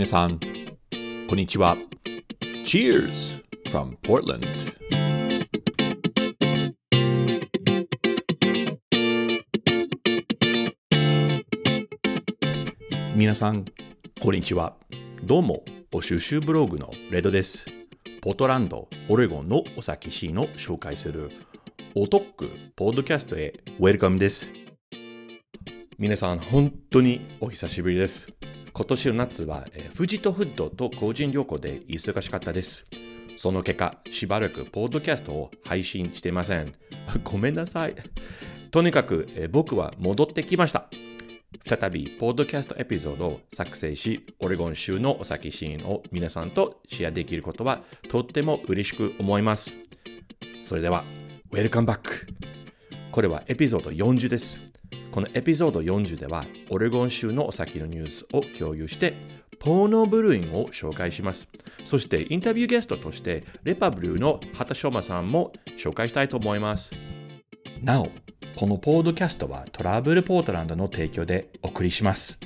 皆さん、こんにちは。Cheers from Portland! 皆さん、こんにちは。どうも、お収集ブログのレドです。ポートランド、オレゴンのお酒シーンを紹介するおトックポッドキャストへウェルカムです。皆さん、本当にお久しぶりです。今年の夏は、えー、富士とフッドと個人旅行で忙しかったです。その結果、しばらくポッドキャストを配信していません。ごめんなさい。とにかく、えー、僕は戻ってきました。再び、ポッドキャストエピソードを作成し、オレゴン州のお酒シーンを皆さんとシェアできることはとっても嬉しく思います。それでは、Welcome back! これはエピソード40です。このエピソード40では、オレゴン州のお酒のニュースを共有して、ポーノブルーインを紹介します。そしてインタビューゲストとして、レパブルーの畑翔馬さんも紹介したいと思います。なお、このポードキャストはトラブルポートランドの提供でお送りします。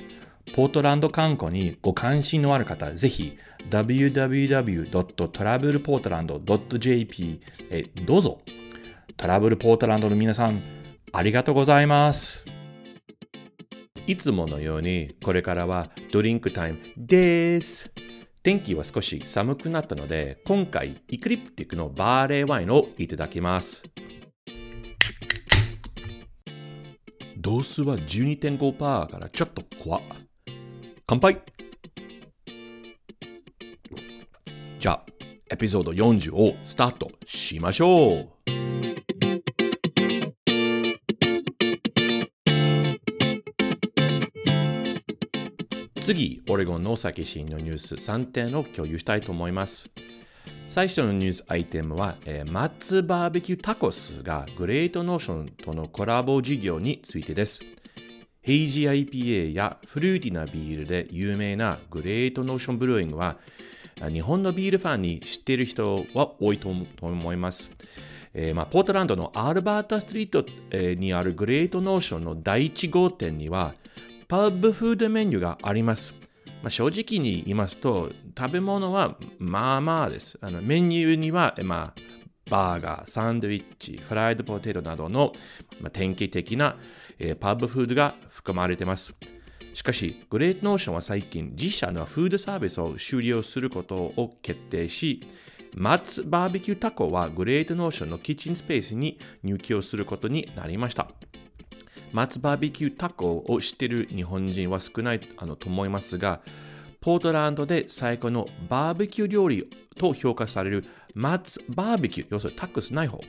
ポートランド観光にご関心のある方、ぜひ www.travelportland.jp へどうぞ。トラブルポートランドの皆さん、ありがとうございます。いつものように、これからはドリンクタイムです。天気は少し寒くなったので、今回、イクリプティックのバーレーワインをいただきます。度数は12.5%からちょっと怖乾杯じゃあ、エピソード40をスタートしましょう次、オレゴンの酒シーンのニュース3点を共有したいと思います。最初のニュースアイテムは、えー、 Matt's BBQ Tacos が Great Notion とのコラボ事業についてです。 Hazy IPA やフルーティなビールで有名な Great Notion Brewing は日本のビールファンに知っている人は多いと思います。えーまあ、ポートランドのアルバータストリート、えー、にあるグレートノーションの第1号店にはパブフードメニューがあります。まあ、正直に言いますと、食べ物はまあまあです。あのメニューには、まあ、バーガー、サンドイッチ、フライドポテトなどの、まあ、典型的な、えー、パブフードが含まれています。しかし、 Great Notion は最近、自社のフードサービスを終了することを決定し、 Matt's BBQ Taco は Great Notion のキッチンスペースに入居することになりました。 Matt's BBQ Taco を知ってる日本人は少ないあのと思いますが、ポートランドで最高のバーベキュー料理と評価される Matt's BBQ、要するにタコスない方、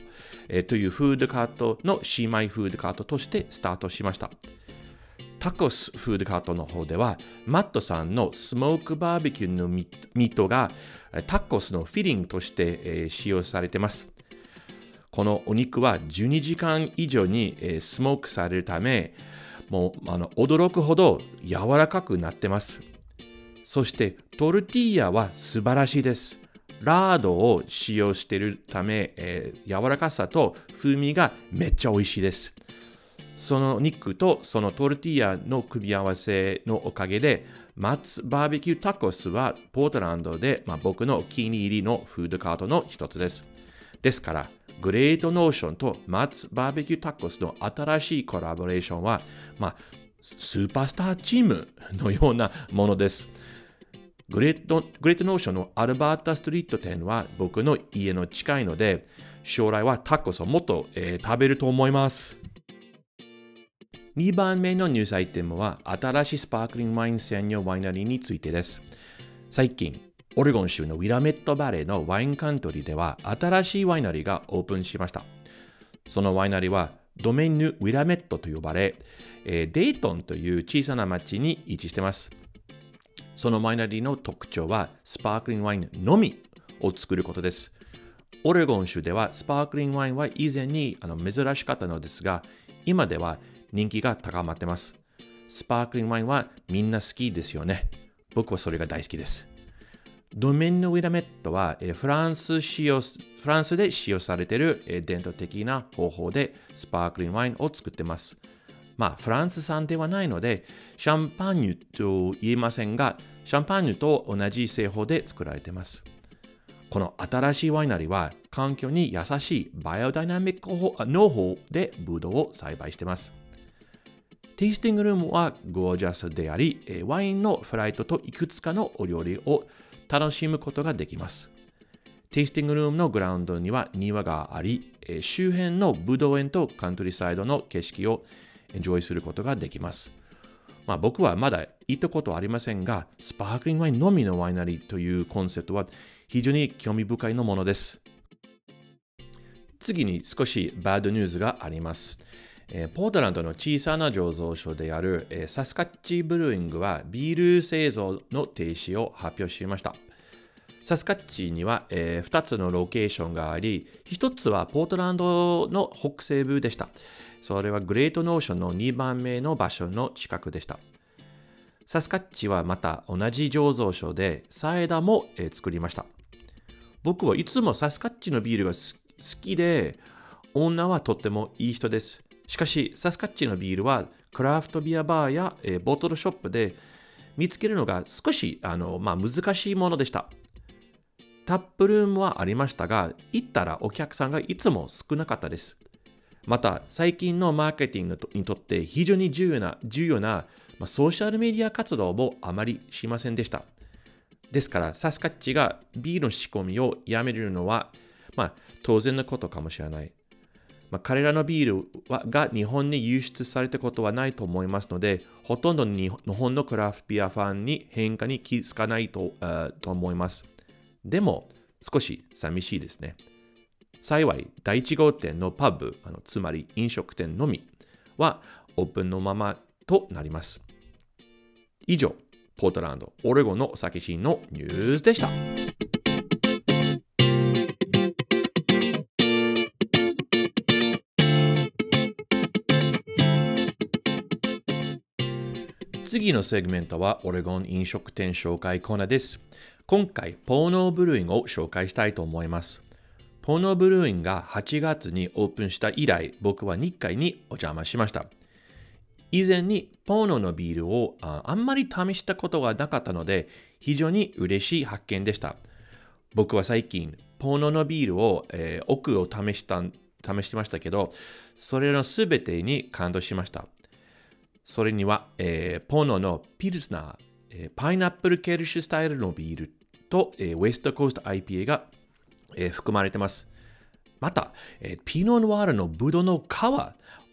えー、というフードカートの姉妹フードカートとしてスタートしました。タコスフードカートの方では、マットさんのスモークバーベキューのミートがタコスのフィリングとして、えー、使用されています。このお肉は12時間以上に、スモークされるため、もうあの驚くほど柔らかくなってます。そしてトルティーヤは素晴らしいです。ラードを使用しているため、えー、柔らかさと風味がめっちゃ美味しいです。その肉とそのトルティーヤの組み合わせのおかげで、 Matt's BBQ Tacos はポートランドで、まあ、僕のお気に入りのフードカートの一つです。ですから、 Great Notion と Matt's BBQ Tacos の新しいコラボレーションは、まあ、スーパースターチームのようなものです。 Great Great Notion の Alberta Street 店は僕の家の近いので、将来はタコスをもっと、えー、食べると思います。2番目のニュースアイテムは新しいスパークリングワイン専用ワイナリーについてです。最近、オレゴン州のウィラメットバレーのワインカントリーでは新しいワイナリーがオープンしました。そのワイナリーはドメニュ・ウィラメットと呼ばれ、えー、デイトンという小さな町に位置しています。そのワイナリーの特徴はスパークリングワインのみを作ることです。オレゴン州ではスパークリングワインは以前にあの珍しかったのですが、今では人気が高まっています。スパークリングワインはみんな好きですよね。僕はそれが大好きです。ドメンヌ・ウィラメットは、えフランス使用フランスで使用されている、え伝統的な方法でスパークリングワインを作っています。まあ、フランス産ではないので、シャンパーニュと言えませんが、シャンパーニュと同じ製法で作られています。この新しいワイナリーは環境に優しいバイオダイナミック農法でブドウを栽培しています。テイスティングルームはゴージャスであり、ワインのフライトといくつかのお料理を楽しむことができます。テイスティングルームのグラウンドには庭があり、周辺のブドウ園とカントリーサイドの景色をエンジョイすることができます。まあ、僕はまだ行ったことはありませんが、スパークリングワインのみのワイナリーというコンセプトは非常に興味深いのものです。次に少しバッドニュースがあります。えポートランドの小さな醸造所である、えサスカッチブルーイングはビール製造の停止を発表しました。サスカッチには、え2つのロケーションがあり、1つはポートランドの北西部でした。それはグレートノーションの2番目の場所の近くでした。サスカッチはまた同じ醸造所でサイダも、え作りました。僕はいつもサスカッチのビールが好きで、女はとってもいい人です。しかし、サスカッチのビールはクラフトビアバーや、えー、ボトルショップで見つけるのが少しあの、まあ、難しいものでした。タップルームはありましたが、行ったらお客さんがいつも少なかったです。また、最近のマーケティングにとって非常に重要な、重要な、まあ、ソーシャルメディア活動もあまりしませんでした。ですから、サスカッチがビールの仕込みをやめるのは、まあ、当然のことかもしれない。まあ、彼らのビールはが日本に輸出されたことはないと思いますので、ほとんど日本のクラフトビアファンに変化に気づかないとと思います。でも、少し寂しいですね。幸い、第1号店のパブ、あのつまり飲食店のみはオープンのままとなります。以上、ポートランド、オレゴンの酒シーンのニュースでした。次のセグメントはオレゴン飲食店紹介コーナーです。今回、ポーノーブルーインを紹介したいと思います。ポーノーブルーインが8月にオープンした以来、僕は日回にお邪魔しました。以前にポーノのビールをあんまり試したことがなかったので、非常に嬉しい発見でした。僕は最近、ポーノのビールを、えー、奥を試した試してましたけど、それのすべてに感動しました。それには、えー、ポノのピルスナー、えー、パイナップルケルシュスタイルのビールと、えー、ウェストコースト IPA が、えー、含まれています。また、えー、ピノノワールのブドウの皮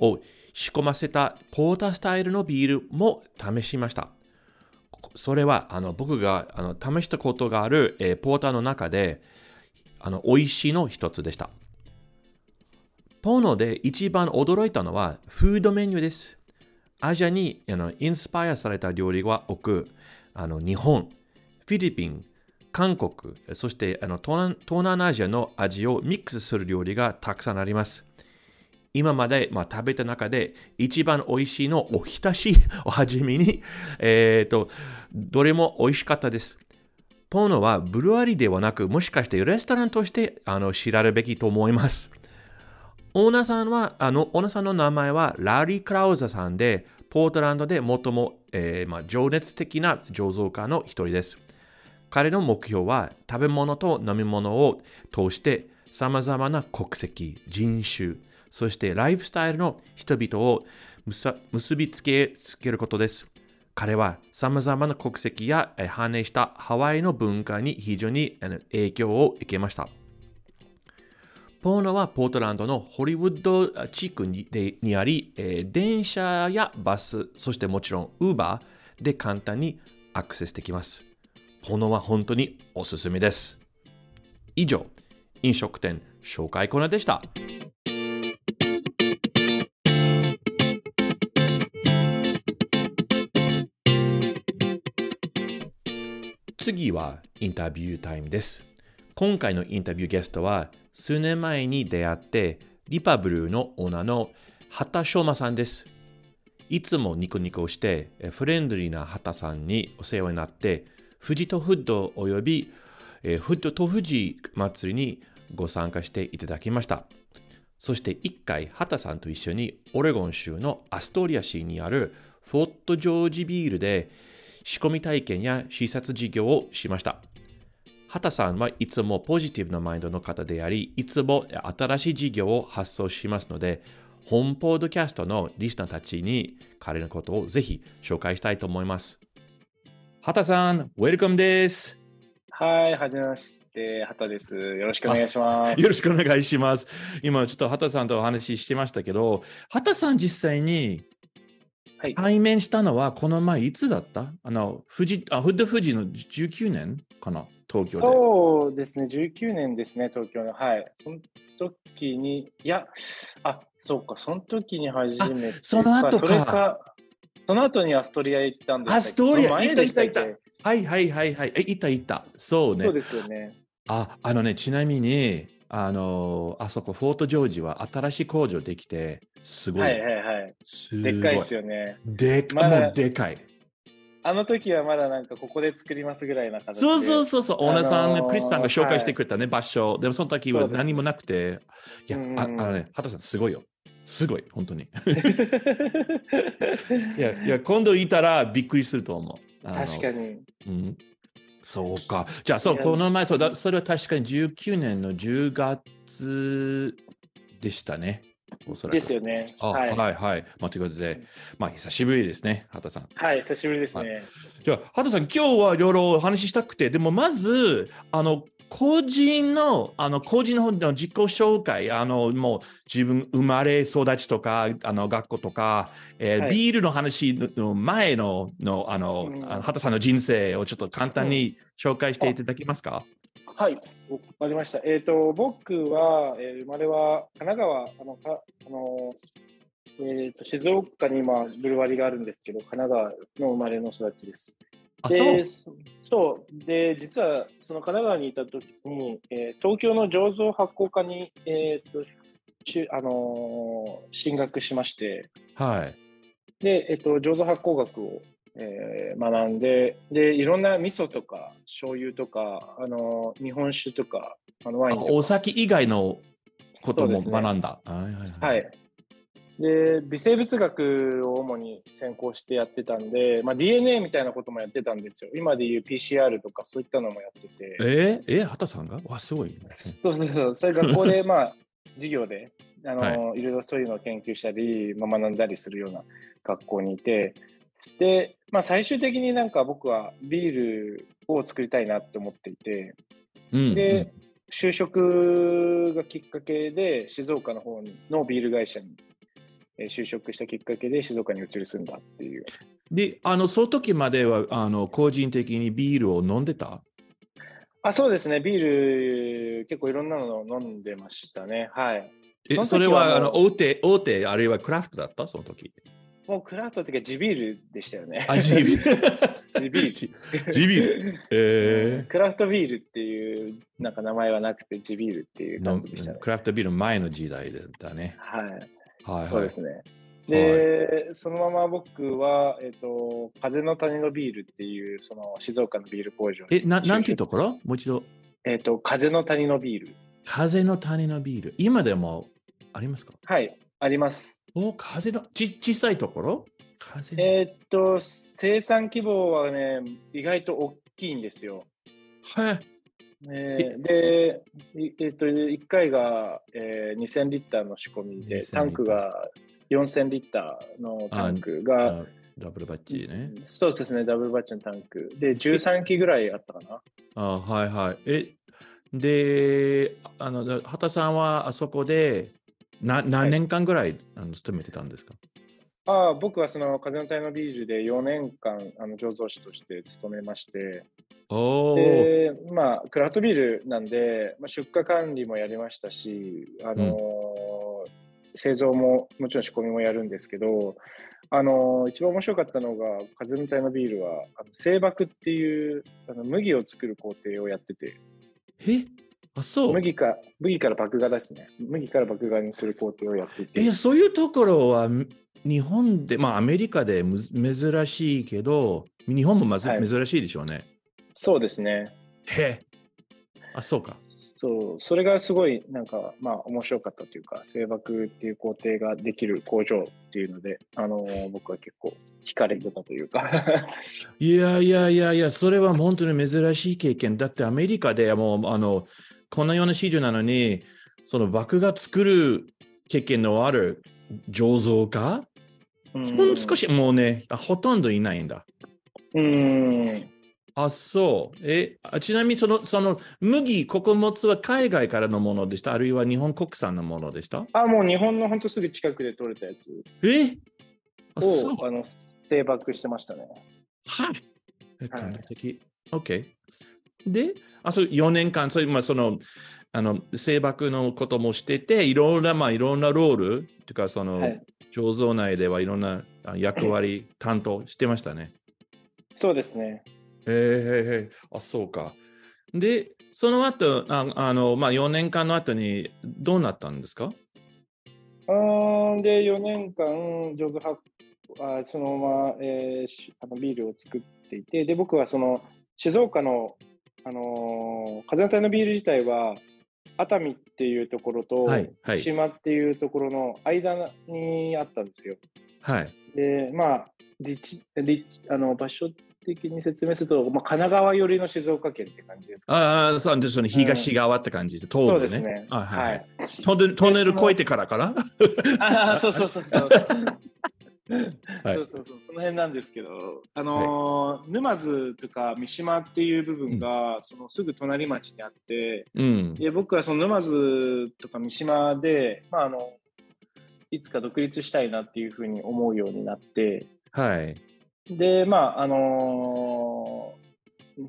を仕込ませたポータースタイルのビールも試しました。それはあの僕があの試したことがある、えー、ポーターの中であの美味しいの一つでした。ポーノで一番驚いたのはフードメニューです。アジアにあのインスパイアされた料理が多く、あの日本、フィリピン、韓国、そしてあの東南アジアの味をミックスする料理がたくさんあります。今まで、まあ、食べた中で一番美味しいのおひたしおはじめに、えっ、ー、と、どれも美味しかったです。ポーノはブルワリではなく、もしかしてレストランとしてあの知られるべきと思います。オーナーさんは、あの、オーナーさんの名前はラリー・クラウザさんで、ポートランドで最も、えーまあ、情熱的な醸造家の一人です。彼の目標は食べ物と飲み物を通して様々な国籍、人種、そしてライフスタイルの人々を結びつけつけることです。彼は様々な国籍や反映したハワイの文化に非常に影響を受けました。ポーノはポートランドのホリウッド地区ににあり、えー、電車やバス、そしてもちろんウーバーで簡単にアクセスできます。ポーノは本当におすすめです。以上、飲食店紹介コーナーでした。次はインタビュータイムです。今回のインタビューゲストは数年前に出会ってリパブルーのオーナーの畑翔馬さんです。いつもニコニコしてフレンドリーな畑さんにお世話になって富士とフッドおよびフッドと富士祭りにご参加していただきました。そして一回、畑さんと一緒にオレゴン州のアストリア市にあるフォットジョージビールで仕込み体験や視察事業をしました。畑さんはいつもポジティブなマインドの方であり、いつも新しい事業を発想しますので、本ポッドキャストのリスナーたちに彼のことをぜひ紹介したいと思います。畑さん、ウェルカムです。はい、はじめまして、畑です。よろしくお願いします。よろしくお願いします。今ちょっと畑さんとお話ししてましたけど、畑さん実際にはい、対面したのはこの前いつだった？あの、富士、あ、フッド富士の19年かな？東京で。そうですね、19年ですね、東京の。はい。その時に、いや、あ、そうか、その時に初めて。その後かそれか、その後にアストリア行ったんですアストリアその前でしたっけ？行った行ったはいはいはいはい。え、いたいた。そうねそう。ですよね。あ、あのね、ちなみに、あの、あそこ、フォートジョージは新しい工場できて、すごい。はいはいはい。すごい。でっかいですよね。でっかまだもうでかい。あの時はまだなんかここで作りますぐらいな形で。そうそうそうそう、オーナーさん、あのークリスさんが紹介してくれたね、場所。でもその時は何もなくて、いや、うんああのね、畑さん、すごいよ。すごい、本当に。いや、いや今度いたらびっくりすると思う。確かに。うん、そうか。じゃあ、そう、この前そうだ、それは確かに19年の10月でしたね。おそらく。ですよね。あはい。はい、はい。まあ、ということで、まあ、久しぶりですね、畑さん。はい、久しぶりですね。じゃあ、畑さん、今日はいろいろお話ししたくて、でもまず、あの、個人の、あの、個人の方の自己紹介、あの、もう自分生まれ育ちとか、あの、学校とか、えーはいビールの話の前の、の、あの、うん畑さんの人生をちょっと簡単に紹介していただけますか、はい、わかりました。えっ、と、僕は、えー生まれは神奈川、あの、かあのえー、と静岡に今、ブルワリがあるんですけど、神奈川の生まれの育ちです。あ、そうで。そそう。で、実は、その神奈川にいたときに、えー東京の醸造発酵科に、えーとしゅあのー進学しまして、はい。で、えっ、と、醸造発酵学を、えー学んで、で、いろんな味噌とか、醤油とか、あのー日本酒とか、あのワインとか。お酒以外のことも学んだ。はいはいははい。い。で、微生物学を主に専攻してやってたんで、まあ、DNA みたいなこともやってたんですよ。今でいう PCR とかそういったのもやってて。えー、えー、畑さんが？わ、すごい。そうそうそう。それ学校で、まあ、授業で、あの、、はいろいろそういうのを研究したり、まあ、学んだりするような学校にいて、で、まあ、最終的になんか僕はビールを作りたいなって思っていて、うん、で、就職がきっかけで静岡の方のビール会社にえー就職したきっかけで静岡に移り住んだっていう。で、あの、その時までは、あの、個人的にビールを飲んでた？あ、そうですね。ビール結構いろんなのを飲んでましたね。はい。え、それは、あの、大手、大手、あるいはクラフトだった？その時。もうクラフトって地ビールでしたよね。あ、ジビール。地ビール。地ビール。えクラフトビールっていうなんか名前はなくて地ビールっていう感じでしたね。クラフトビールの前の時代だね。はい。はい、はい。そうですね。で、そのまま僕は、えっ、と、風の谷のビールっていう、その静岡のビール工場にえ、ななんていうところ？もう一度。えっ、と、風の谷のビール。風の谷のビール。今でもありますか？はい、あります。お、風の、ち、小さいところ？風の。えっ、と、生産規模はね、意外と大きいんですよ。はい。えーで、いえっ、と、1回が、えー2000リッターの仕込みで、2000タンクが4000リッターのタンクが、あダブルバッチね。そうですね、ダブルバッチのタンク。で、13機ぐらいあったかな。あはいはい。え、で、あの、畑さんはあそこでな何年間ぐらい、あの勤めてたんですか？ああ僕はその風の谷のビールで4年間あの醸造師として勤めまして、おお。でまあ、クラフトビールなんで、まあ、出荷管理もやりましたし、あのー製造ももちろん仕込みもやるんですけど、あのー一番面白かったのが風の谷のビールはあの製麦っていうあの麦を作る工程をやってて。え？あ、そう。麦か麦から麦芽ですね麦から麦芽にする工程をやっていてえ、そういうところはみ日本で、まあアメリカで珍しいけど、日本もまず、はい珍しいでしょうね。そうですねへあ、そうか。そう、それがすごいなんかまあ面白かったというか、製爆っていう工程ができる工場っていうので、あのー僕は結構惹かれてたというか。いやいやいやいや、それは本当に珍しい経験。だってアメリカでもう、あの、このような市場なのに、その爆が作る経験のある醸造家、ほん少しもうね、あほとんどいないんだ。うん。あ、そう。え、あちなみにその、その麦、穀物は海外からのものでした？あるいは日本国産のものでした？あ、もう日本の本当すぐ近くで取れたやつえ？あ、そう。をあの製爆してましたね。はい。え感動的。OK。で、あ、そう、4年間、それまあ、その、あの、製爆のこともしてて、いろんな、まあ、いろんなロール、というか、その、はい醸造内ではいろんなあ役割、担当してましたね。そうですね。へえへえへえあ、そうか。で、その後、ああの、まあ、4年間の後にどうなったんですか？うーんで、4年間、上手はあそのまま、えーしあのビールを作っていて、で、僕はその静岡の、あのー風の谷のビール自体は、熱海っていうところと、はいはい島っていうところの間にあったんですよ。はい。で、まあ、立地立地あの場所的に説明すると、まあ、神奈川寄りの静岡県って感じですか、ああ、そうですね。東側って感じです。東そう部ね。ですね。あはい、はいい。トンネルトンネル越えてからからああ、そうそうそうそう。はい。そうそうそう、その辺なんですけど、あのー沼津とか三島っていう部分が、そのすぐ隣町にあって、うん。で僕はその沼津とか三島で、まあ、あのいつか独立したいなっていうふうに思うようになって、はい。で、まあ、あのー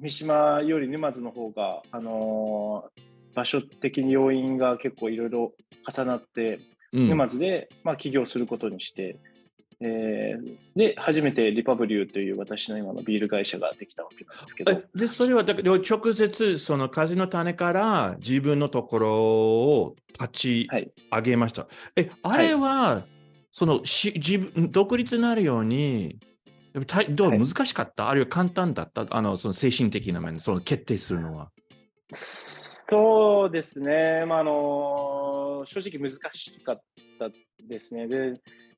三島より沼津の方が、あのー場所的に要因が結構いろいろ重なって、うん。沼津で、まあ、起業することにして、えーで、初めてリパブリューという私の今のビール会社ができたわけなんですけどえ、で、それはだけど直接、その風の種から自分のところを立ちはい。上げました。え、あれは、そのし自分、独立になるように、どうはい難しかった、あるいは簡単だった？あの、その精神的な面、その決定するのは。そうですね、まああの正直難しかったですね。で、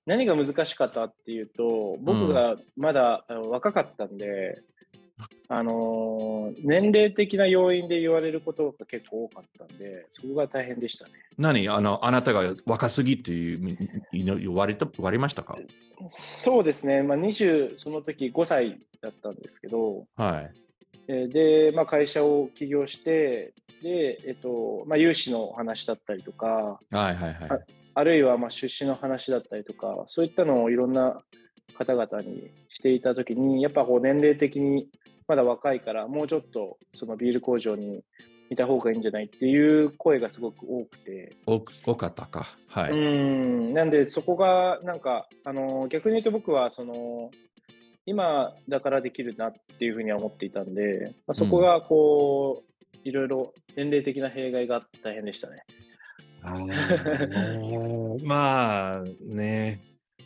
何が難しかったっていうと、僕がまだ、若かったんで、あの年齢的な要因で言われることが結構多かったんで、そこが大変でしたね。何？あの、あなたが若すぎっていう言われた言われましたか？そうですね、まあ、20、その時5歳だったんですけど、はい。えーで、まあ、会社を起業して、で、えっと、まあ、融資のお話だったりとか、はいはいはい。あるいはまあ出資の話だったりとか、そういったのをいろんな方々にしていたときに、やっぱこう年齢的にまだ若いから、もうちょっとそのビール工場にいた方がいいんじゃないっていう声がすごく多くて、多かったか。はい。うん、なんでそこがなんか、あの逆に言うと僕はその、今だからできるなっていうふうには思っていたんで、まあ、そこがこう、いろいろ年齢的な弊害があって大変でしたね。まあね。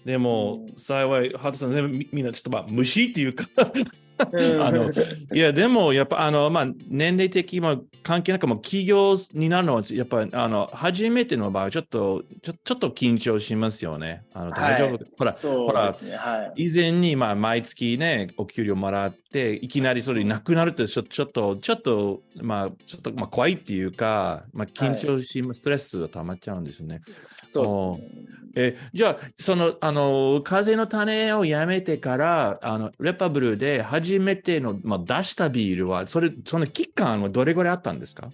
でも、うん。幸い、ハトさん、全部みみんなちょっとまあ虫っていうか。うんあのいや、でも、やっぱ、あの、まあ、年齢的にも関係なく、もう起業になるのは、やっぱ、あの、初めての場合、ちょっと、ちょちょっと緊張しますよね。あの、大丈夫、はいほら、そうほらはい。以前に、まあ、毎月ね、お給料もらって、いきなりそれなくなると、ちょちょっと、ちょっと、まあ、ちょっと、まあ、怖いっていうか、まあ、緊張し、ストレスが溜まっちゃうんですよね。そうえじゃあ、その、あの、風の種をやめてから、あの、レパブルで初めての、まあ、出したビールは、それ、その期間はどれぐらいあったんですか？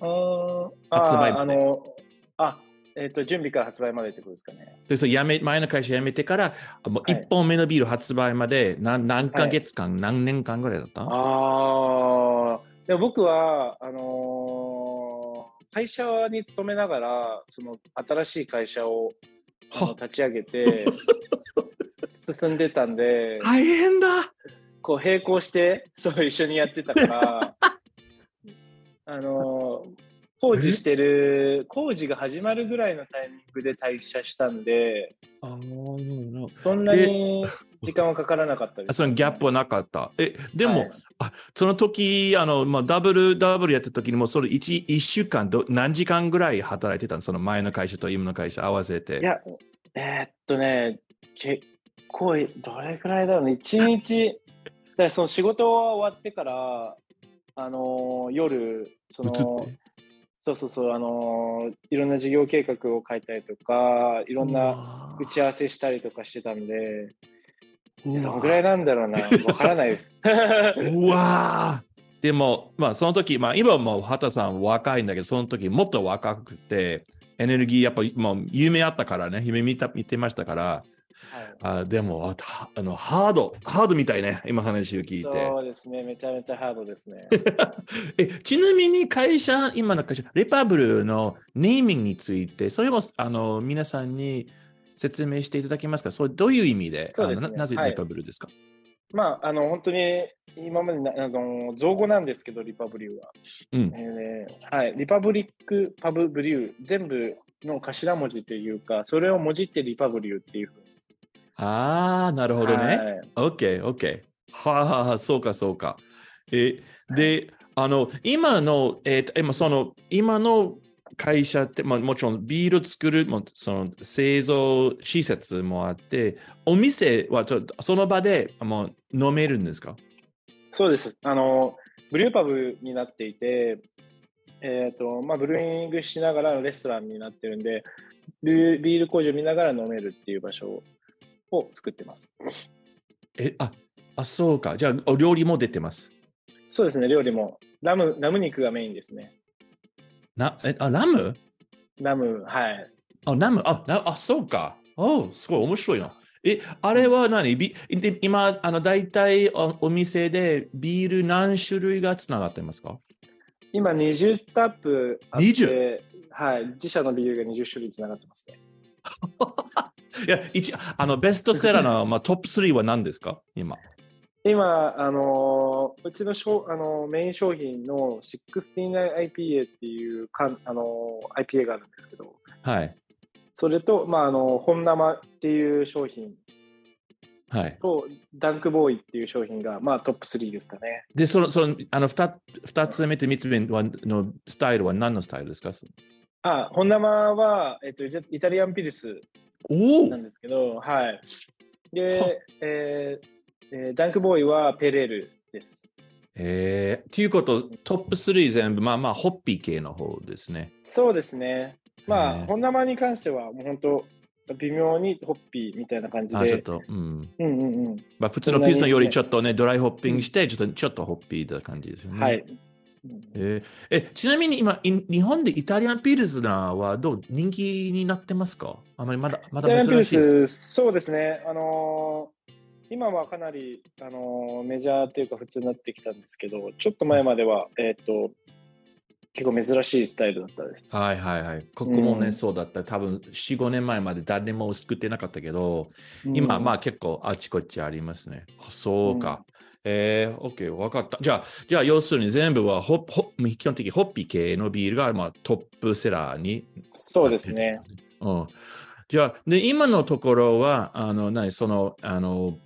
うーん発売までああの、あ、えっ、と、準備から発売までってことですかね。でそれやめ前の会社辞めてから、もうはい1本目のビール発売まで何何ヶ月間、何年間ぐらいだったああ、でも僕は、あのー会社に勤めながら、その新しい会社を立ち上げて、進んでたんで、大変だ。こう並行して、そう一緒にやってたから、あのー工事してる、工事が始まるぐらいのタイミングで退社したんで、あーそんなに時間はかからなかったです。あそのギャップはなかった。え、でも、はいあその時あの、まあ、ダブルダブルやった時にもそれ 1, 一週間ど何時間ぐらい働いてたの？その前の会社と今の会社合わせて。いや、えーっとね、結構い、どれくらいだろうね、一日、だその仕事が終わってから、あのー夜、その、そうそうそう、あのーいろんな事業計画を書いたりとか、いろんなな打ち合わせしたりとかしてたんで、どうのぐらいなんだろうな、わからないです。うわー。でも、まあ、その時、まあ、今も畑さん若いんだけど、その時もっと若くて、エネルギーやっぱもう夢あったからね、夢見た見てましたから、はいあでもあたあのハード、ハードみたいね、今話を聞いて。そうですね、めちゃめちゃハードですね。えちなみに会社、今の会社、レパブルのネーミングについて、それもあの皆さんに説明していただけますか？それどういう意味で？そうですねななぜはいレパブルですか、まあ、あの、本当に今までなあの造語なんですけど、リパブリューは。うんえーはい、リパブリック・パブ・ブリュー、全部の頭文字というか、それをもじってリパブリューっていうふうに。ああ、なるほどね。はい、OK、OK。はあはあはあ、そうか、そうか。え、で、あの、今の、えーと今その、今の会社って、まあ、もちろんビール作るもその製造施設もあって、お店はちょっとその場でもう飲めるんですか？そうです。あの、ブリューパブになっていて、えっ、と、まあ、ブルーイングしながらのレストランになってるんで、ビビール工場見ながら飲めるっていう場所を作ってます。え、あ、あ、そうか。じゃあ、お料理も出てます。そうですね、料理も。ラム、ラム肉がメインですね。な、え、あ、ラム？ラム、はい。あ、ラム、あ、ラあそうか。おすごい面白いな。え、あれは何？ビで今、あの、大体おお店でビール何種類がつながってますか？今20タップあって、20はい、自社のビールが20種類つながってますね。いや、一あの、ベストセラーの、まあ、トップ3は何ですか？今。今、あのーうちのしょ、あのーメイン商品の 69IPA っていうかん、あのー IPA があるんですけど、はい。それと、まあ、あの本生っていう商品はい。と、ダンクボーイっていう商品が、まあ、トップ3ですかね。で、その、その、あの、二つ二つ目と三つ目はのスタイルは何のスタイルですか？あ、本生は、えっと、イタリアンピルスおなんですけど、はい。はで、えーえーダンクボーイはペレールです。えー、ということ、トップ3全部、まあまあ、ホッピー系の方ですね。そうですね。まあ、本生に関しては、もう本当、微妙にホッピーみたいな感じあ、ちょっで。と、うん。うんうんうん。まあ、普通のピストンよりちょっとね、ドライホッピングして、ちょっとちょっとホッピーな感じですよね。はい。えーえちなみに今、い日本でイタリアンピルスナーはどう人気になってますか？あまりまだまだイタリアンピル珍しいそうですね。あのー今はかなり、あのーメジャーというか普通になってきたんですけど、ちょっと前までは、えっ、と、結構珍しいスタイルだったです。はいはいはい。ここもね、うんそうだった。多分4、5年前まで誰も作ってなかったけど、今、まああ、結構あちこちありますね。あそうか。えー、OK、わかった。じゃあ、じゃあ要するに全部はホップ、ホップ基本的にホッピー系のビールが、まあ、トップセラーにそうですね。うん。じゃあ、で、今のところは、あの、何、その、あの、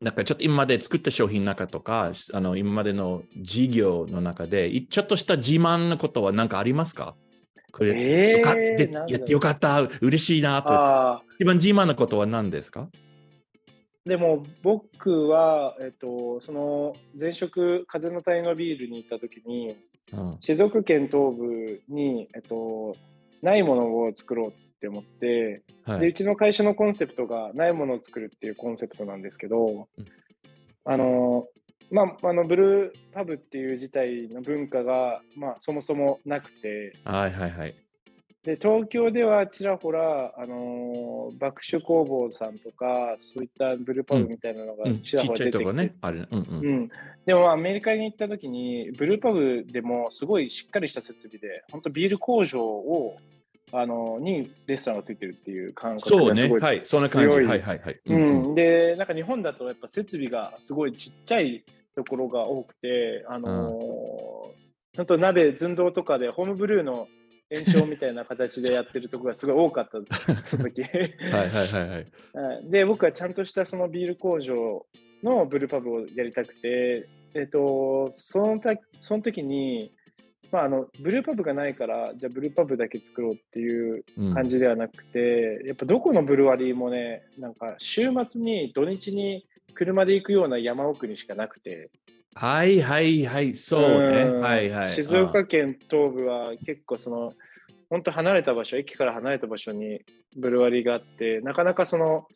なんかちょっと今まで作った商品の中とか、あの、今までの事業の中で、いちょっとした自慢のことは何かありますか？これ、えよかでー、なんだろうやってよかった、嬉しいなと。一番自慢のことは何ですか？でも僕は、えっ、と、その前職、風の谷のビールに行った時に、うん。静岡県東部に、えっと、ないものを作ろうって思って、でうはい。ちの会社のコンセプトがないものを作るっていうコンセプトなんですけど、うんあのまあ、あのブルーパブっていう自体の文化が、まあ、そもそもなくてはいはいはい。で東京ではちらほら、あの爆酒工房さんとかそういったブルーパブみたいなのがうん、ちちらっほら出てきて、ちゃいとこね。あれ、うんうん。うん、でもまあアメリカに行った時にブルーパブでもすごいしっかりした設備で本当ビール工場をあのにレストランがついてるっていう感覚そうね。がすごいはい。そんな感じ。強いはいはいはい。ううんうんん、でなんか日本だとやっぱ設備がすごいちっちゃいところが多くてあのー本当鍋、寸胴とかでホームブルーの延長みたいな形でやってるところがすごい多かったんですよ、その時。はいはいはいはい。はいで、僕はちゃんとしたそのビール工場のブルーパブをやりたくて、えっと、そのたその時に、まあ、あのブルーパブがないから、じゃあブルーパブだけ作ろうっていううん感じではなくて、やっぱどこのブルワリーもね、なんか週末に土日に車で行くような山奥にしかなくて、はいはいはい、そうね。んはいはい。静岡県東部は結構その、本当離れた場所、駅から離れた場所にブルワリーがあって、なかなかその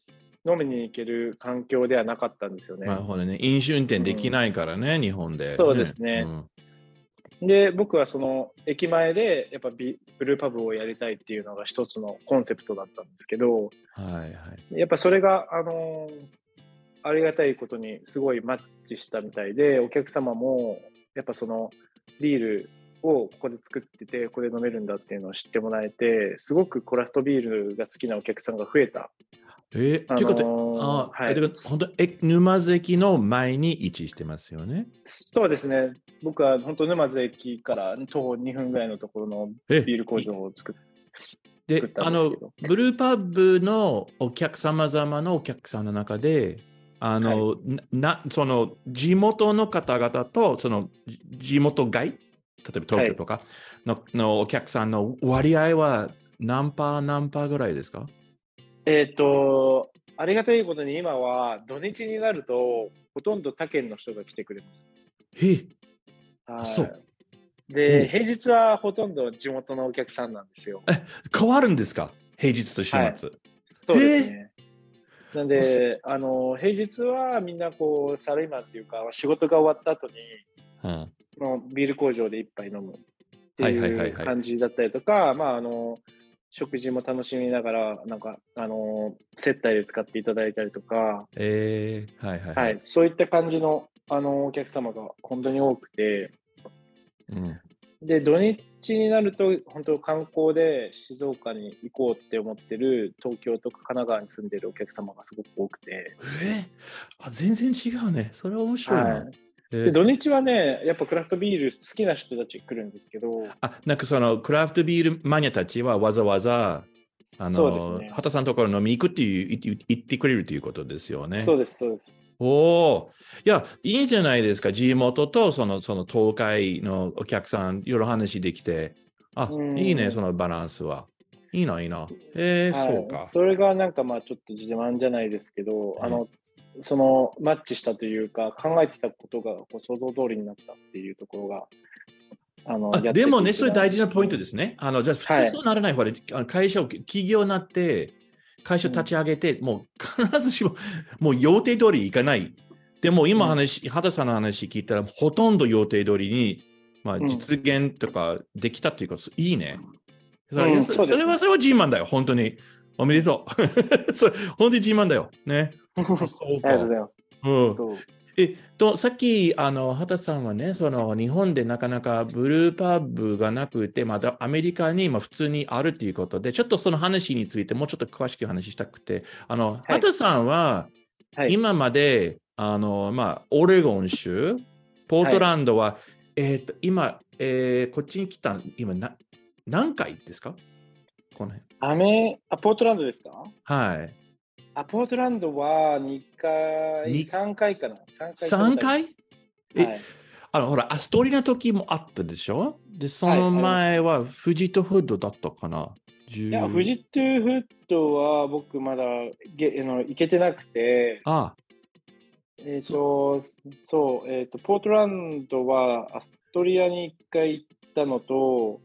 飲みに行ける環境ではなかったんですよね。なるほどね。飲酒運転できないからね、日本で。そうですねうんで、僕はその駅前でやっぱビブルーパブをやりたいっていうのが一つのコンセプトだったんですけど、はいはい。やっぱそれが、あのーありがたいことにすごいマッチしたみたいで、お客様もやっぱそのビールをここで作ってて、これ飲めるんだっていうのを知ってもらえて、すごくクラフトビールが好きなお客さんが増えた。えー、あということで、のーあ、はいえてか本当え沼津駅の前に位置してますよね？そうですね。僕は本当沼津駅から徒歩2分ぐらいのところのえビール工場を作って、であのんですけど、ブルーパブのお客様々のお客さんの中で、あの、な、その地元の方々と、そのじ地元外、例えば東京とかの,、のお客さんの割合は何パー何パーぐらいですか？えっ、と、ありがたいことに今は土日になると、ほとんど他県の人が来てくれます。え？はい。そう。で、う。ん平日はほとんど地元のお客さんなんですよ。変わるんですか？平日と週末。はい。そうですね。なんで、あの、平日はみんなこう、サラリーマンっていうか、仕事が終わった後に、うん。のビール工場で一杯飲むってはいうはい感じだったりとか、まあ、あの、食事も楽しみながら、なんか、あの、接待で使っていただいたりとか、えー、はいはいは。はいい、そういった感じの、あの、お客様が本当に多くて、うんで、土日になると、本当観光で静岡に行こうって思ってる東京とか神奈川に住んでるお客様がすごく多くて、え？ーあ全然違うね。それは面白いな。はいえーで土日はね、やっぱクラフトビール好きな人たち来るんですけど、あ、なんかそのクラフトビールマニアたちはわざわざ、あの、そうですね畑さんのところ飲み行くっていう、言ってくれるということですよね。そうです、そうです。おお。いや、いいじゃないですか。地元とその、その東海のお客さん、いろいろ話できて。あう、んいいね、そのバランスは。いいな、いいな。えー、はいそうか。それがなんかまあちょっと自慢じゃないですけど、あの、そのマッチしたというか、考えてたことがこう想像通りになったっていうところが、あの、でもね、それ大事なポイントですね。あのじゃあ、普はい通そうならない、ほらあの会社を、企業になって、会社立ち上げて、もう必ずしも、もう予定通りいかない。でも今話、畑さんの話聞いたら、ほとんど予定通りに、まあ、うん実現とかできたっていうか、いいね。それ,、うんそれは、それは自慢だよ、本当に。おめでとう。それ本当に自慢だよ。ね。ありがそうとうございます。うんそうえっと、さっき、あの、畑さんはね、その、日本でなかなかブルーパブがなくて、まだアメリカにまあ普通にあるということで、ちょっとその話についてもうちょっと詳しく話したくて、あの、い畑さんは、はい。今まで、あの、まあ、オレゴン州、ポートランドは、えっと、今、えーこっちに来た、今な、何回ですか？この辺。アメあ、ポートランドですか？はい。あ、ポートランドは2回、に3回かな。3回。3回？えはい。あの、ほら、アストリの時もあったでしょ？で、その前はフジトフードだったかな？いいや、フジトゥーフットは僕まだげあの行けてなくて、あえっ、と、そう、えっ、と、ポートランドはアストリアに1回行ったのと、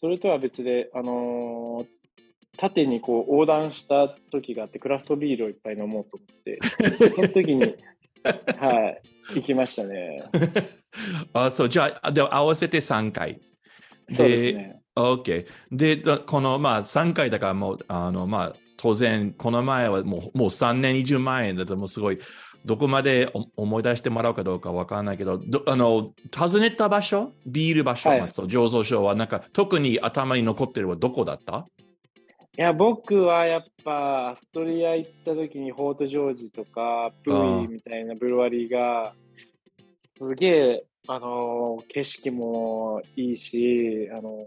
それとは別で、あのー縦にこう横断した時があって、クラフトビールをいっぱい飲もうと思って、その時に、はい、行きましたね。あ、そう、じゃあ、で合わせて3回。そうですね。OK。で、だこの、まあ、3回だからもう、あの、まあ、当然、この前はもうもう3年以上前だともうすごい、どこまでお思い出してもらうかどうかわからないけど、どあの、訪ねた場所、ビール場所、はい醸造所は、なんか、特に頭に残ってるのはどこだった？いや、僕はやっぱ、アストリア行った時に、フォートジョージとか、プーイみたいなブルワリーが、すげえあのー景色もいいし、あのー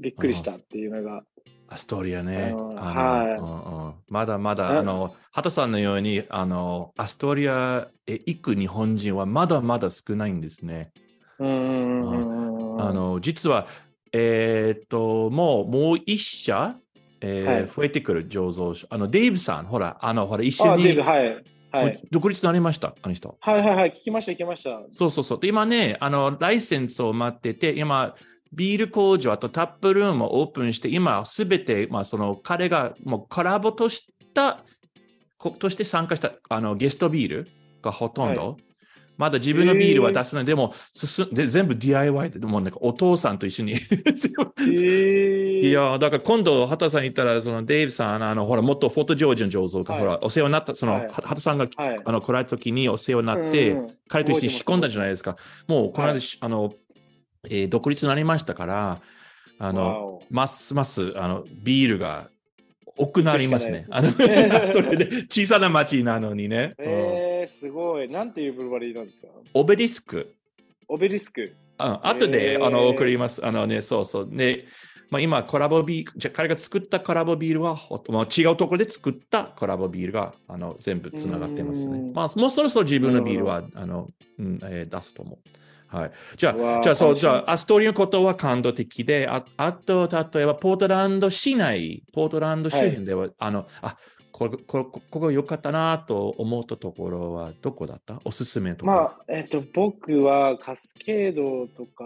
びっくりしたっていうのが、アストリアね。はい。まだまだ、なあの、畑さんのように、あの、アストリアへ行く日本人はまだまだ少ないんですね。うん。あの、実は、えーっと、もう、もう一社、えーはい増えてくる醸造所。あの、デイブさん、ほら、あの、ほら、一緒あ、デイにブ、はい。はい。独立になりました、あの人。はいはいはい。聞きました、聞きました。そうそうそう。で、今ね、あの、ライセンスを待ってて、今、ビール工場、あとタップルームをオープンして、今、すべて、まあ、その、彼がもうコラボとした、ことして参加した、あの、ゲストビールがほとんど。はまだ自分のビールは出せない。でも進んで、全部 DIY で、もうなんかお父さんと一緒に。えー、いや、だから今度、畑さん行ったら、そのデイブさん、あの、ほら、もっとフォトジョージの醸造家、はいほら、お世話になった、その、はいは畑さんが、はい。あの、来られた時にお世話になって、彼と一緒に仕込んだじゃないですか。もう、この間、あの、えー独立になりましたから、あの、ますます、あの、ビールが多くなりますね。すね それで小さな町なのにね。うんえー、すごい。なんていうブルワリーなんですか？オベリスク。オベリスク。うん、後で、へーあの送ります。あのね、そうそう。で、まあ、今、コラボビール、じゃ彼が作ったコラボビールは、ほまあ、違うところで作ったコラボビールがあの全部つながってますね。うんまあ、もうそろそろ自分のビールはあの、うんえー出すと思う。はい、じゃあ、じゃあ、そう、じゃあ、アストリアのことは感動的で、ああと、例えば、ポートランド市内、ポートランド周辺では、あの、あ、ここここ良かったなと思ったところはどこだった？おすすめのところ。まあ、えっ、と、僕はカスケードとか、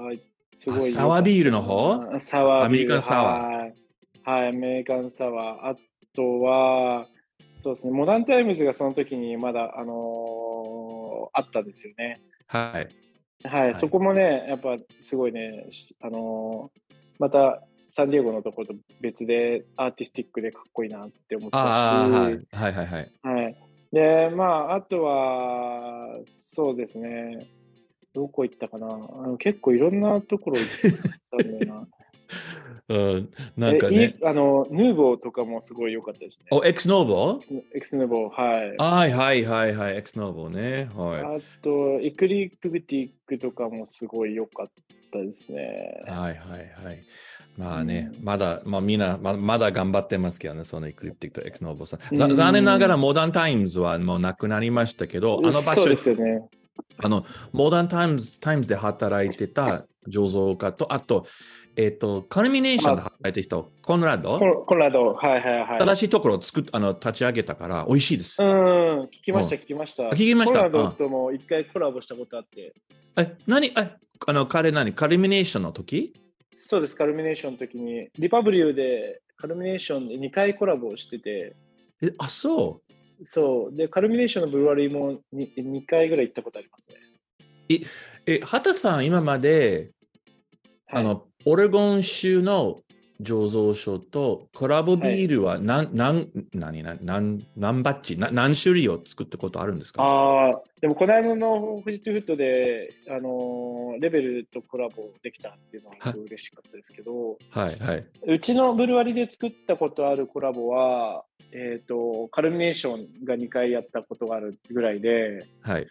すごいサワービールの方？あサワービール。アメリカンサワーはい。はい、アメリカンサワー。あとは、そうですね、 Modern Times がその時にまだ、あのーあったんですよね。はい。はい、はいそこもね、やっぱすごいね、しあのーまたサンディエゴのところと別でアーティスティックでかっこいいなって思ったし、はい、はい、はいはい。はい。で、まあ、あとは、そうですね。どこ行ったかなあの結構いろんなところ行ったんだよな。うん、なんかね。あの、 Novo とかもすごい良かったですね。お、 Ex Novo Ex Novo、はい。はいはいはいはい、 Ex Novo ね。はあと、 Ecliptic とかもすごい良かったですねい。。はいはいはい。まあね、うんまだ、まあみんな、ままだ頑張ってますけどね、その Ecliptic と Ex Novo さん。ざうん残念ながら、 Modern Times はもうなくなりましたけど、あの場所ですよね。あの、 Modern Times Times で働いてた醸造家と、あと、えっ、と、カルミネーションで働いてた人、コンラド？コ、ンコンラド、はいはいはい。新しいところを作っあの立ち上げたから、美味しいです。うん、聞きました、聞きました。聞きました？コンラドとも一回コラボしたことあって。え、何？え、あの、彼何？カルミネーションの時？そうです、カルミネーションの時に、リパブリューでカルミネーションで2回コラボをしてて、え、あ、そう？そう、で、カルミネーションのブルワリーも 2, 2回ぐらい行ったことありますね。え、畑さん、今まで、はいあの、オレゴン州の醸造所とコラボビールは何、何、何、何、何、何バッチ、な何種類を作ったことあるんですか？ああ、でもこの間の富士フットで、あのーレベルとコラボできたっていうのは嬉しかったですけど、はい、はい。うちのブルワリで作ったことあるコラボは、えっ、と、カルミネーションが2回やったことがあるぐらいで、はい。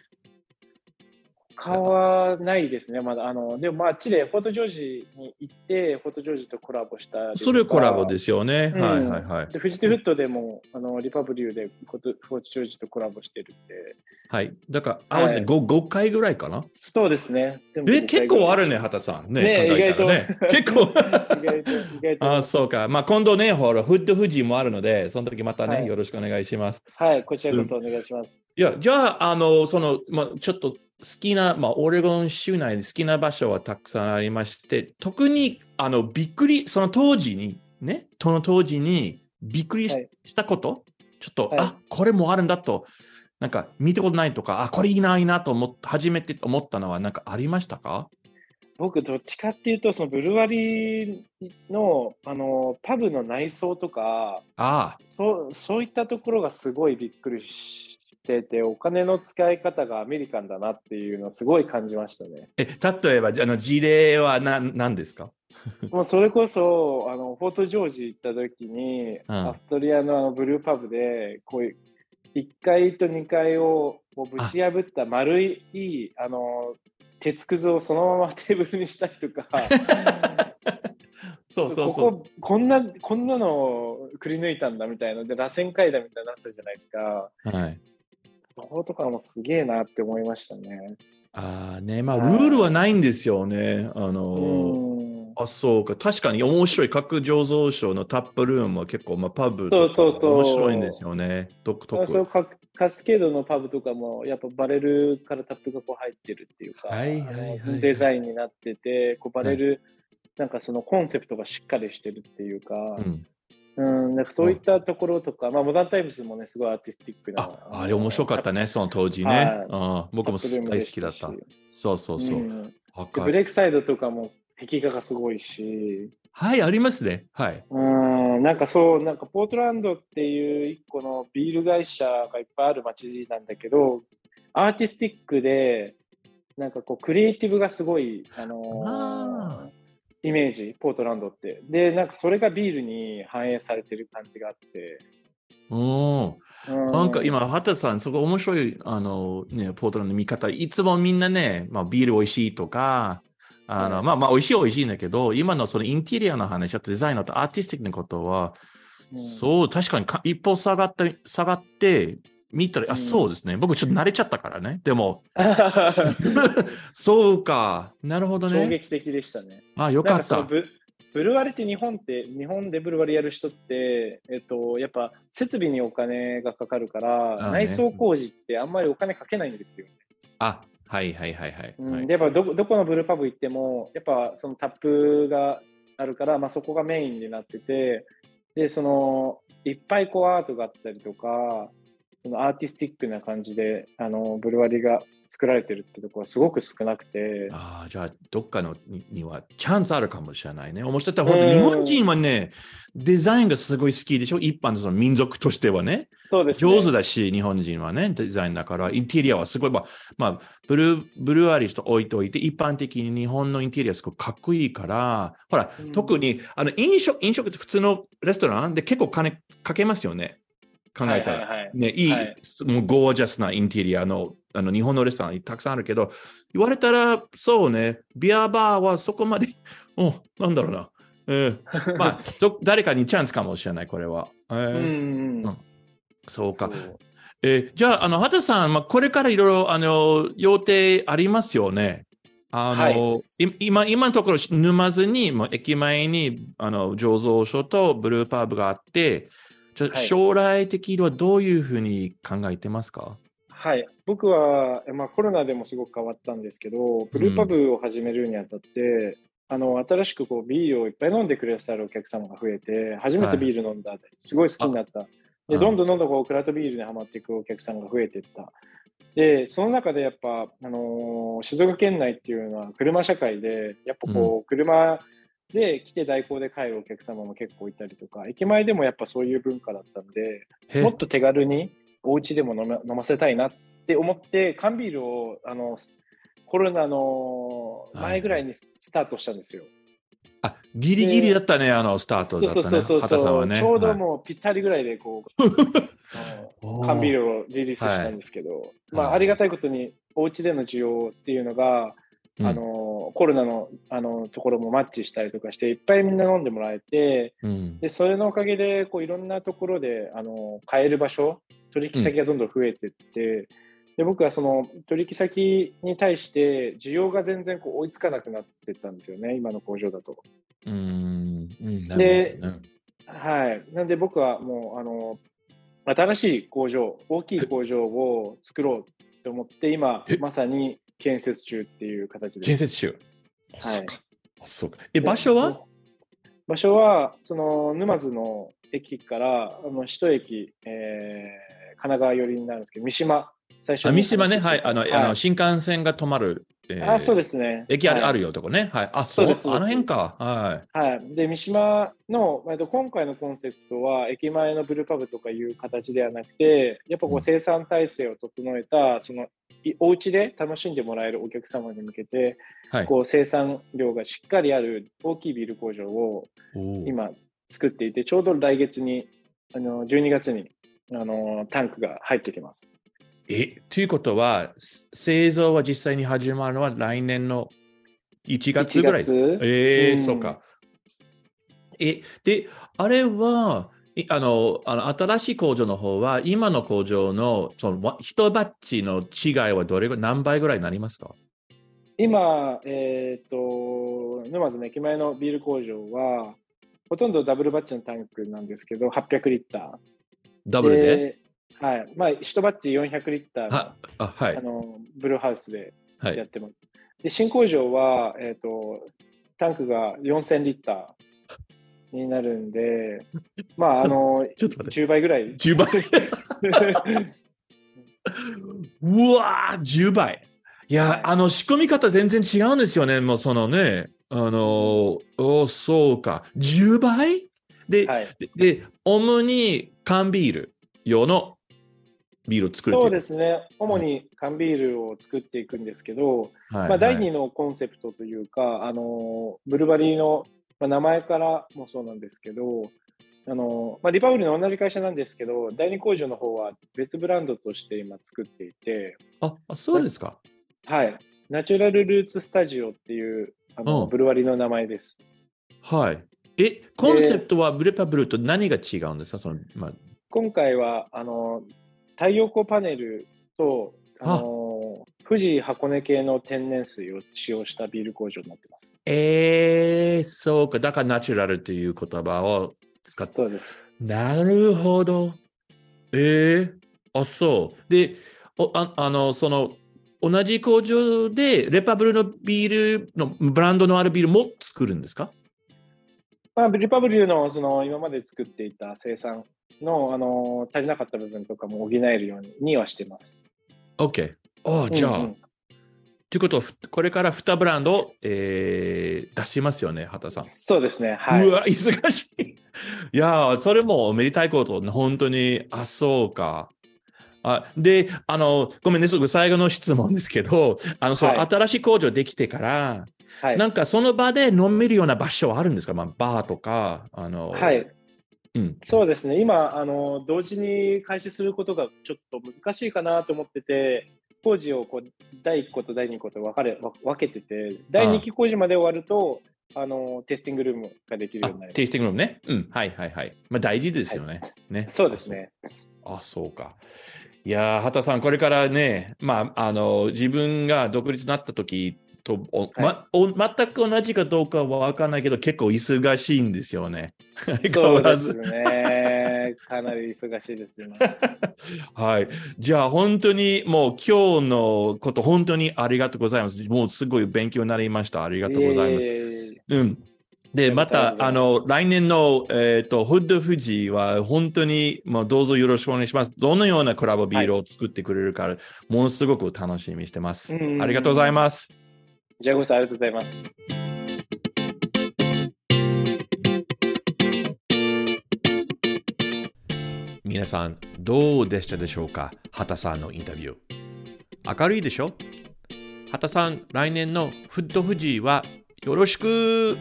他はないですね、まだ。あの、でも、まあ、あっちでフォートジョージに行って、フォートジョージとコラボした。それコラボですよね。うんはい、はい、はい。で、フジティフットでも、あの、リパブリューでフォートフォートジョージとコラボしてるんで。はい。だから、合わせて 5, 5回ぐらいかな？そうですね。え、結構あるね。ね、畑さん。ね、ね考えたらね。結構。意外と、意外と。あ、そうか。まあ、今度ね、ほら、フッド富士もあるので、その時またね、はいよろしくお願いします。はい、こちらこそお願いします。いや、じゃあ、あの、その、まあ、ちょっと好きな、まあ、オレゴン州内で好きな場所はたくさんありまして、特に、あの、びっくり、その当時に、ね、その当時にびっくりし,、はい。たこと、ちょっと、はい。あ、これもあるんだと、なんか見たことないとか、あ、これいいな、いいなと思っ初めて思ったのは、なんかありましたか？僕、どっちかっていうと、そのブルワリーの、あの、パブの内装とか、ああ、そうそういったところがすごいびっくりしてて、お金の使い方がアメリカンだなっていうのをすごい感じましたね。え、例えば、ああの事例は何何ですか？もうそれこそ、あの、フォートジョージ行った時に、アストリアのあのブルーパブで、こういう、1階と2階をこうぶち破った丸い、あの、鉄くずをそのままテーブルにしたりとか、そうそうそう。こここんな、こんなのをくり抜いたんだみたいなので、螺旋階段みたいになってたじゃないですか。はい。そことかもすげえなって思いましたね。ああね、まあ、ルはいールはないんですよね。あのうん。あ、そうか。確かに面白い。各醸造所のタップルームは結構、まあ、パブそうそうそう面白いんですよね。独特。そうカカスケードのパブとかもやっぱバレルからタップがこう入ってるっていうか、はいはいはいデザインになっててこうバレル、なんかそのコンセプトがしっかりしてるっていうか、うん、うん、なんかそういったところとか、まあ、 Modern Times もねすごいアーティスティックなあ、あれ面白かったね、その当時ね。はいあ僕も大好きだった。そうそうそう。んでわかる Break side とかも壁画がすごいし、はい、ありますね。はい。うん、なんかそう、なんかポートランドっていう一個のビール会社がいっぱいある街なんだけど、アーティスティックで、なんかこう、クリエイティブがすごい、あのーあイメージ、ポートランドって。で、なんかそれがビールに反映されてる感じがあって。うん。うんなんか今、畑さん、そこ面白い、あの、ね、ポートランドの見方、いつもみんなね、まあ、ビール美味しいとか、あの、はいまあまあ、美味しいは美味しいんだけど、今のそのインテリアの話、あとデザインのとアーティスティックなことは、うんそう、確かにか一歩下がって、下がって、見たら、あ、うんそうですね。僕ちょっと慣れちゃったからね。でも、そうか。なるほど衝ね。撃的でしたね。あ、よかった。ブブルワリって日本って、日本でブルワリやる人って、えっと、やっぱ設備にお金がかかるから、あね内装工事ってあんまりお金かけないんですよ。あ、はいはいはいはい。はいうんでやっぱどこどこのブルーパブ行っても、やっぱそのタップがあるから、まあ、そこがメインになってて、で、その、いっぱいこうアートがあったりとか、そのアーティスティックな感じで、あの、ブルワリが作られてるってところはすごく少なくて、ああ、じゃあ、どっかのににはチャンスあるかもしれないね。面白い。本当うん日本人はね、デザインがすごい好きでしょ？一般のその民族としてはね。そうですね。上手だし、日本人はね、デザインだから、インテリアはすごい、まあ、まあ、ブルー、ブルーアリスと置いといて、一般的に日本のインテリアすごいかっこいいから、ほら、うん特に、あの、飲食、飲食って普通のレストランで結構金かけますよね。考えたら。はいはいはいね、いい、はいもうゴージャスなインテリアのあの日本のレストランにたくさんあるけど、言われたら、そうね、ビアバーはそこまで、おなんだろうな。えー まあど、誰かにチャンスかもしれない、これは。えーうんそうか。そうえーじゃあ、あの、畑さん、まあ、これからいろいろ、あの、予定ありますよね。あの、はいい今、今のところ、沼津に、駅前に、あの、醸造所とブルーパブがあって、じゃ将来的にはどういうふうに考えてますか？はい、僕は、まあ、コロナでもすごく変わったんですけど、ブルーパブを始めるにあたって、あの新しくこうビールをいっぱい飲んでくださるお客様が増えて、初めてビール飲んだ、すごい好きになった。で、あどんどんどんどんこうクラフトビールにはまっていくお客さんが増えていった。で、その中でやっぱ、あのー静岡県内っていうのは車社会で、やっぱこう、車で来て代行で帰るお客様も結構いたりとか、駅前でもやっぱそういう文化だったんで、へもっと手軽にお家でも飲ま飲ませたいなって思って、缶ビールをあのコロナの前ぐらいにスタートしたんですよ。あ、ギリギリだったね、あの、スタートだったね。畑さんはね。ちょうどはいもうぴったりぐらいでこう、あの缶ビールをリリースしたんですけど、まあ、はいありがたいことにお家での需要っていうのが、うん。あのコロナのあのところもマッチしたりとかしていっぱいみんな飲んでもらえてうん。でそれのおかげでこういろんなところであの買える場所取引先がどんどん増えていって、で僕はその取引先に対して需要が全然こう追いつかなくなっていったんですよね今の工場だと。うん。ではい、なんで僕はもうあの新しい工場大きい工場を作ろうと思って今え？まさに建設中っていう形です。建設中。あはいそうか。あそうか。え、場所は？場所はその沼津の駅からあの首都駅、えー神奈川寄りになるんですけど三島最初三島ね、話してたはい。あの、あの新幹線が止まる。えーあそうですね。駅ある,、はいあるよとこね。はい。あ、そうそうですあの辺か。ははい、で三島の、えっと、今回のコンセプトは駅前のブルーパブとかいう形ではなくてやっぱこう生産体制を整えたそのいお家で楽しんでもらえるお客様に向けてい。はい。こう生産量がしっかりある大きいビール工場を今作っていてちょうど来月にあの12月にあのタンクが入ってきます。え、ということは、す製造は実際に始まるのは来年の1月ぐらい。1月えーうんそうか。え、で、あれは、いあの、あの新しい工場の方は、今の工場のそのわ一バッチの違いはどれぐらい、何倍ぐらいになりますか？今、えっ、と、沼津の駅前のビール工場は、ほとんどダブルバッチのタンクなんですけど、800リッター。ダブルで？はい。まあ、1バッチ400リッターのはあ、はいあ。のブルーハウスではい。やってます。で、新工場は、えっ、と、タンクが4000リッターになるんで、まあ、あの、ちょっと待って。10倍ぐらい。10倍？うわー、10倍。いや、はいあの、仕組み方全然違うんですよね。もうそのね、あの、おそうか。10倍？で、はい。でで、主に缶ビール用のビールを作るそうですね。主に缶ビールを作っていくんですけど、はいまあ、第はい二のコンセプトというか、あのブルバリーの、まあ、名前からもそうなんですけど、あのまあ、リパブリの同じ会社なんですけど、第二工場の方は別ブランドとして今作っていて、ああ、そうですか。はい、ナチュラルルーツスタジオっていうあの、うんブルワリーの名前です。はい。え、コンセプトはブレパブルと何が違うんですか？その、まあ、今回はあの太陽光パネルとあの富士箱根系の天然水を使用したビール工場になってます。えー、そうか。だからナチュラルという言葉を使ってそうです。なるほど。ええあ、そう。で、おああの、その、同じ工場で、レパブルのビールの、ブランドのあるビールも作るんですか？まあ、リパブリューのその今まで作っていた生産のあの足りなかった部分とかも補えるようににはしてます。?OK。あじゃあ、うんうんということは、ふこれから2ブランド、えー出しますよね、畑さん。そうですね。はいうわ、忙しい。いやー、それもめでたいこと、本当に、あ、そうか。あで、あの、ごめんね、すぐ最後の質問ですけど、あの、そのはい新しい工場できてから、はい。なんかその場で飲めるような場所はあるんですか、まあ、バーとか、あの、はい。うん。そうですね。今あの同時に開始することがちょっと難しいかなと思ってて、工事をこう第1個と第2個と分かれ分分けてて、第2期工事まで終わるとあのテスティングルームができるあようになります。テイスティングルームね。うん、はいはいはい。まあ大事ですよね。ね。そうですね。あ、そうか。いやー、畑さん、これからね、まあ、あの、自分が独立になった時と、おまお全く同じかどうかは分かんないけど、結構忙しいんですよね。相変そうですわかなり忙しいですよね。はい。じゃあ、本当にもう今日のこと、本当にありがとうございます。もうすごい勉強になりました。ありがとうございます。うん。で、また、あの、来年の、えっ、と、フッド富士は、本当に、まあ、どうぞよろしくお願いします。どのようなクラブビールを作ってくれるか、ものすごく楽しみにしてます。うんありがとうございます。じゃあごさんありがとうございます。皆さん、どうでしたでしょうか？畑さんのインタビュー。明るいでしょ？畑さん、来年のフッド富士はよろしく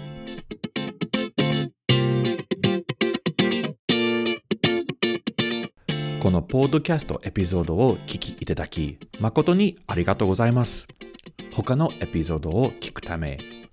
このポッドキャストエピソードを聞きいただき、誠にありがとうございます。他のエピソードを聞くため、